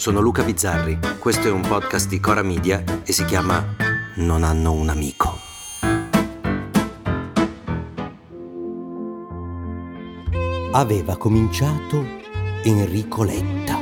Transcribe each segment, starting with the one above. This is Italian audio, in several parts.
Sono Luca Bizzarri, questo è un podcast di Cora Media e si chiama Non hanno un amico. Aveva cominciato Enrico Letta.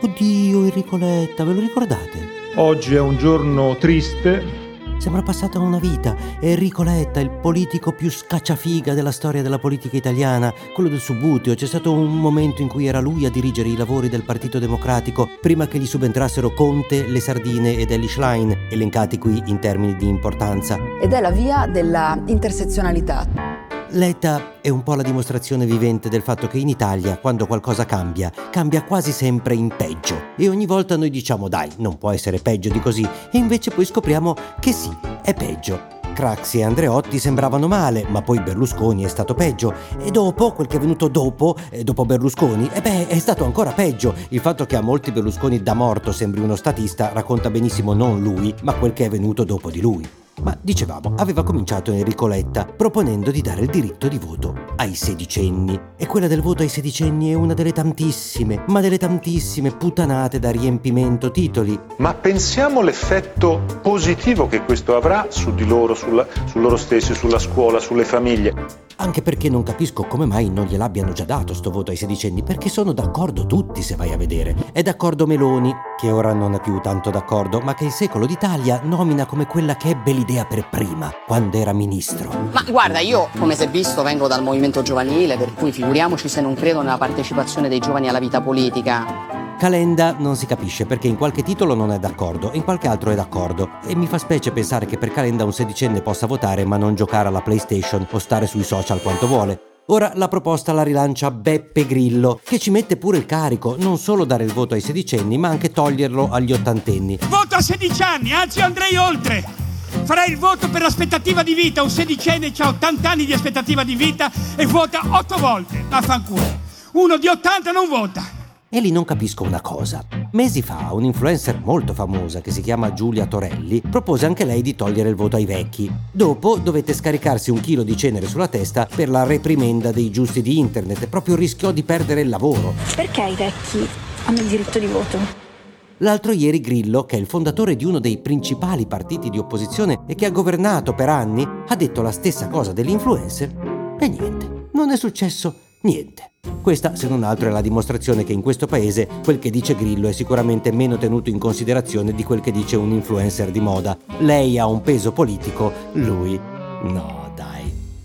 Oddio, Enrico Letta, ve lo ricordate? Oggi è un giorno triste Sembra passata una vita. Enrico Letta, il politico più scacciafiga della storia della politica italiana, quello del Subbuteo. C'è stato un momento in cui era lui a dirigere i lavori del Partito Democratico, prima che gli subentrassero Conte, le Sardine ed Ellie Schlein, elencati qui in termini di importanza. Ed è la via della intersezionalità. Letta è un po' la dimostrazione vivente del fatto che in Italia, quando qualcosa cambia, cambia quasi sempre in peggio. E ogni volta noi diciamo dai, non può essere peggio di così, e invece poi scopriamo che sì, è peggio. Craxi e Andreotti sembravano male, ma poi Berlusconi è stato peggio. E dopo, quel che è venuto dopo, eh, dopo Berlusconi, e beh, è stato ancora peggio. Il fatto che a molti Berlusconi da morto sembri uno statista racconta benissimo non lui, ma quel che è venuto dopo di lui. Ma dicevamo, aveva cominciato Enrico Letta proponendo di dare il diritto di voto ai sedicenni. E quella del voto ai sedicenni è una delle tantissime, ma delle tantissime puttanate da riempimento titoli. Ma pensiamo all'effetto positivo che questo avrà su di loro, sulla, su loro stessi, sulla scuola, sulle famiglie. Anche perché non capisco come mai non gliel'abbiano già dato sto voto ai sedicenni, perché sono d'accordo tutti se vai a vedere. È d'accordo Meloni, che ora non è più tanto d'accordo, ma che il secolo d'Italia nomina come quella che ebbe l'idea per prima, quando era ministro. Ma guarda, io, come si è visto, vengo dal movimento giovanile, per cui figuriamoci se non credo nella partecipazione dei giovani alla vita politica. Calenda non si capisce perché in qualche titolo non è d'accordo, in qualche altro è d'accordo. E mi fa specie pensare che per Calenda un sedicenne possa votare ma non giocare alla PlayStation o stare sui social quanto vuole. Ora la proposta la rilancia Beppe Grillo, che ci mette pure il carico, non solo dare il voto ai sedicenni, ma anche toglierlo agli ottantenni. Voto a 16 anni, anzi andrei oltre. Farei il voto per l'aspettativa di vita. Un sedicenne ha 80 anni di aspettativa di vita e vota 8 volte. Vaffanculo. Uno di 80 non vota. E lì non capisco una cosa. Mesi fa un'influencer molto famosa che si chiama Giulia Torelli propose anche lei di togliere il voto ai vecchi. Dopo dovette scaricarsi un chilo di cenere sulla testa per la reprimenda dei giusti di internet e proprio rischiò di perdere il lavoro. Perché i vecchi hanno il diritto di voto? L'altro ieri Grillo, che è il fondatore di uno dei principali partiti di opposizione e che ha governato per anni, ha detto la stessa cosa dell'influencer e niente, non è successo niente. Questa, se non altro, è la dimostrazione che in questo paese quel che dice Grillo è sicuramente meno tenuto in considerazione di quel che dice un influencer di moda. Lei ha un peso politico, lui no.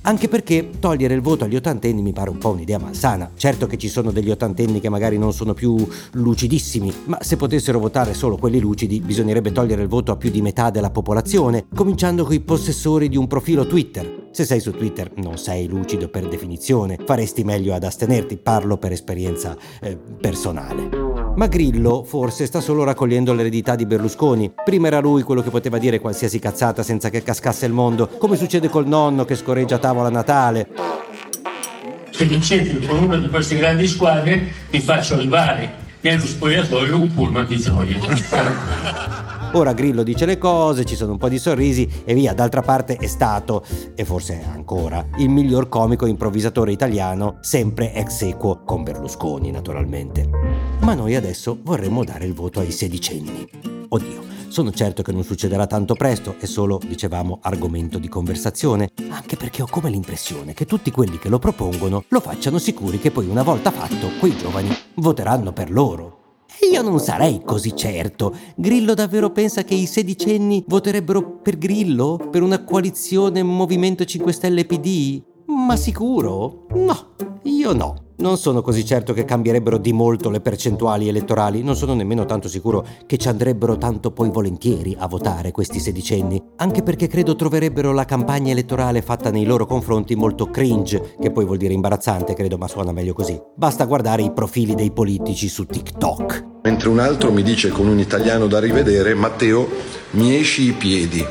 Anche perché togliere il voto agli ottantenni mi pare un po' un'idea malsana. Certo che ci sono degli ottantenni che magari non sono più lucidissimi, ma se potessero votare solo quelli lucidi bisognerebbe togliere il voto a più di metà della popolazione, cominciando con i possessori di un profilo Twitter. Se sei su Twitter non sei lucido per definizione, faresti meglio ad astenerti, parlo per esperienza eh, personale. Ma Grillo forse sta solo raccogliendo l'eredità di Berlusconi. Prima era lui quello che poteva dire qualsiasi cazzata senza che cascasse il mondo, come succede col nonno che scorreggia a tavola a Natale. Se vincete con una di queste grandi squadre, vi faccio arrivare nello spogliatoio un pullman di gioia. Ora Grillo dice le cose, ci sono un po' di sorrisi e via. D'altra parte è stato, e forse ancora, il miglior comico improvvisatore italiano, sempre ex equo con Berlusconi naturalmente. Ma noi adesso vorremmo dare il voto ai sedicenni. Oddio, sono certo che non succederà tanto presto, è solo, dicevamo, argomento di conversazione, anche perché ho come l'impressione che tutti quelli che lo propongono lo facciano sicuri che poi una volta fatto quei giovani voteranno per loro. Io non sarei così certo. Grillo davvero pensa che i sedicenni voterebbero per Grillo? Per una coalizione Movimento 5 Stelle PD? Ma sicuro? No, io no. Non sono così certo che cambierebbero di molto le percentuali elettorali, non sono nemmeno tanto sicuro che ci andrebbero tanto poi volentieri a votare questi sedicenni, anche perché credo troverebbero la campagna elettorale fatta nei loro confronti molto cringe, che poi vuol dire imbarazzante, credo, ma suona meglio così. Basta guardare i profili dei politici su TikTok. Mentre un altro mi dice con un italiano da rivedere, Matteo, mi esci i piedi.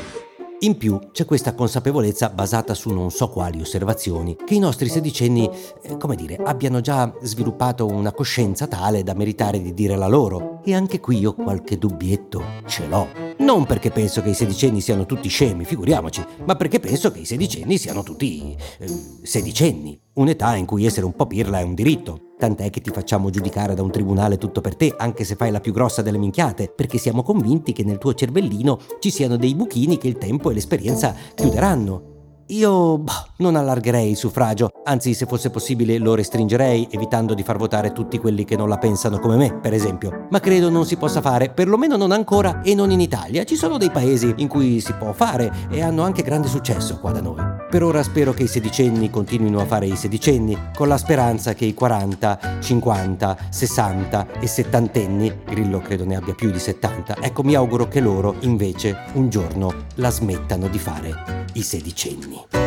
In più c'è questa consapevolezza basata su non so quali osservazioni, che i nostri sedicenni, eh, come dire, abbiano già sviluppato una coscienza tale da meritare di dire la loro. E anche qui io qualche dubbietto ce l'ho. Non perché penso che i sedicenni siano tutti scemi, figuriamoci, ma perché penso che i sedicenni siano tutti eh, sedicenni, un'età in cui essere un po' pirla è un diritto. Tant'è che ti facciamo giudicare da un tribunale tutto per te, anche se fai la più grossa delle minchiate, perché siamo convinti che nel tuo cervellino ci siano dei buchini che il tempo e l'esperienza chiuderanno. Io boh, non allargherei il suffragio, anzi se fosse possibile lo restringerei, evitando di far votare tutti quelli che non la pensano come me, per esempio. Ma credo non si possa fare, perlomeno non ancora e non in Italia. Ci sono dei paesi in cui si può fare e hanno anche grande successo qua da noi. Per ora spero che i sedicenni continuino a fare i sedicenni, con la speranza che i 40, 50, 60 e settantenni, Grillo credo ne abbia più di 70, ecco mi auguro che loro invece un giorno la smettano di fare i sedicenni.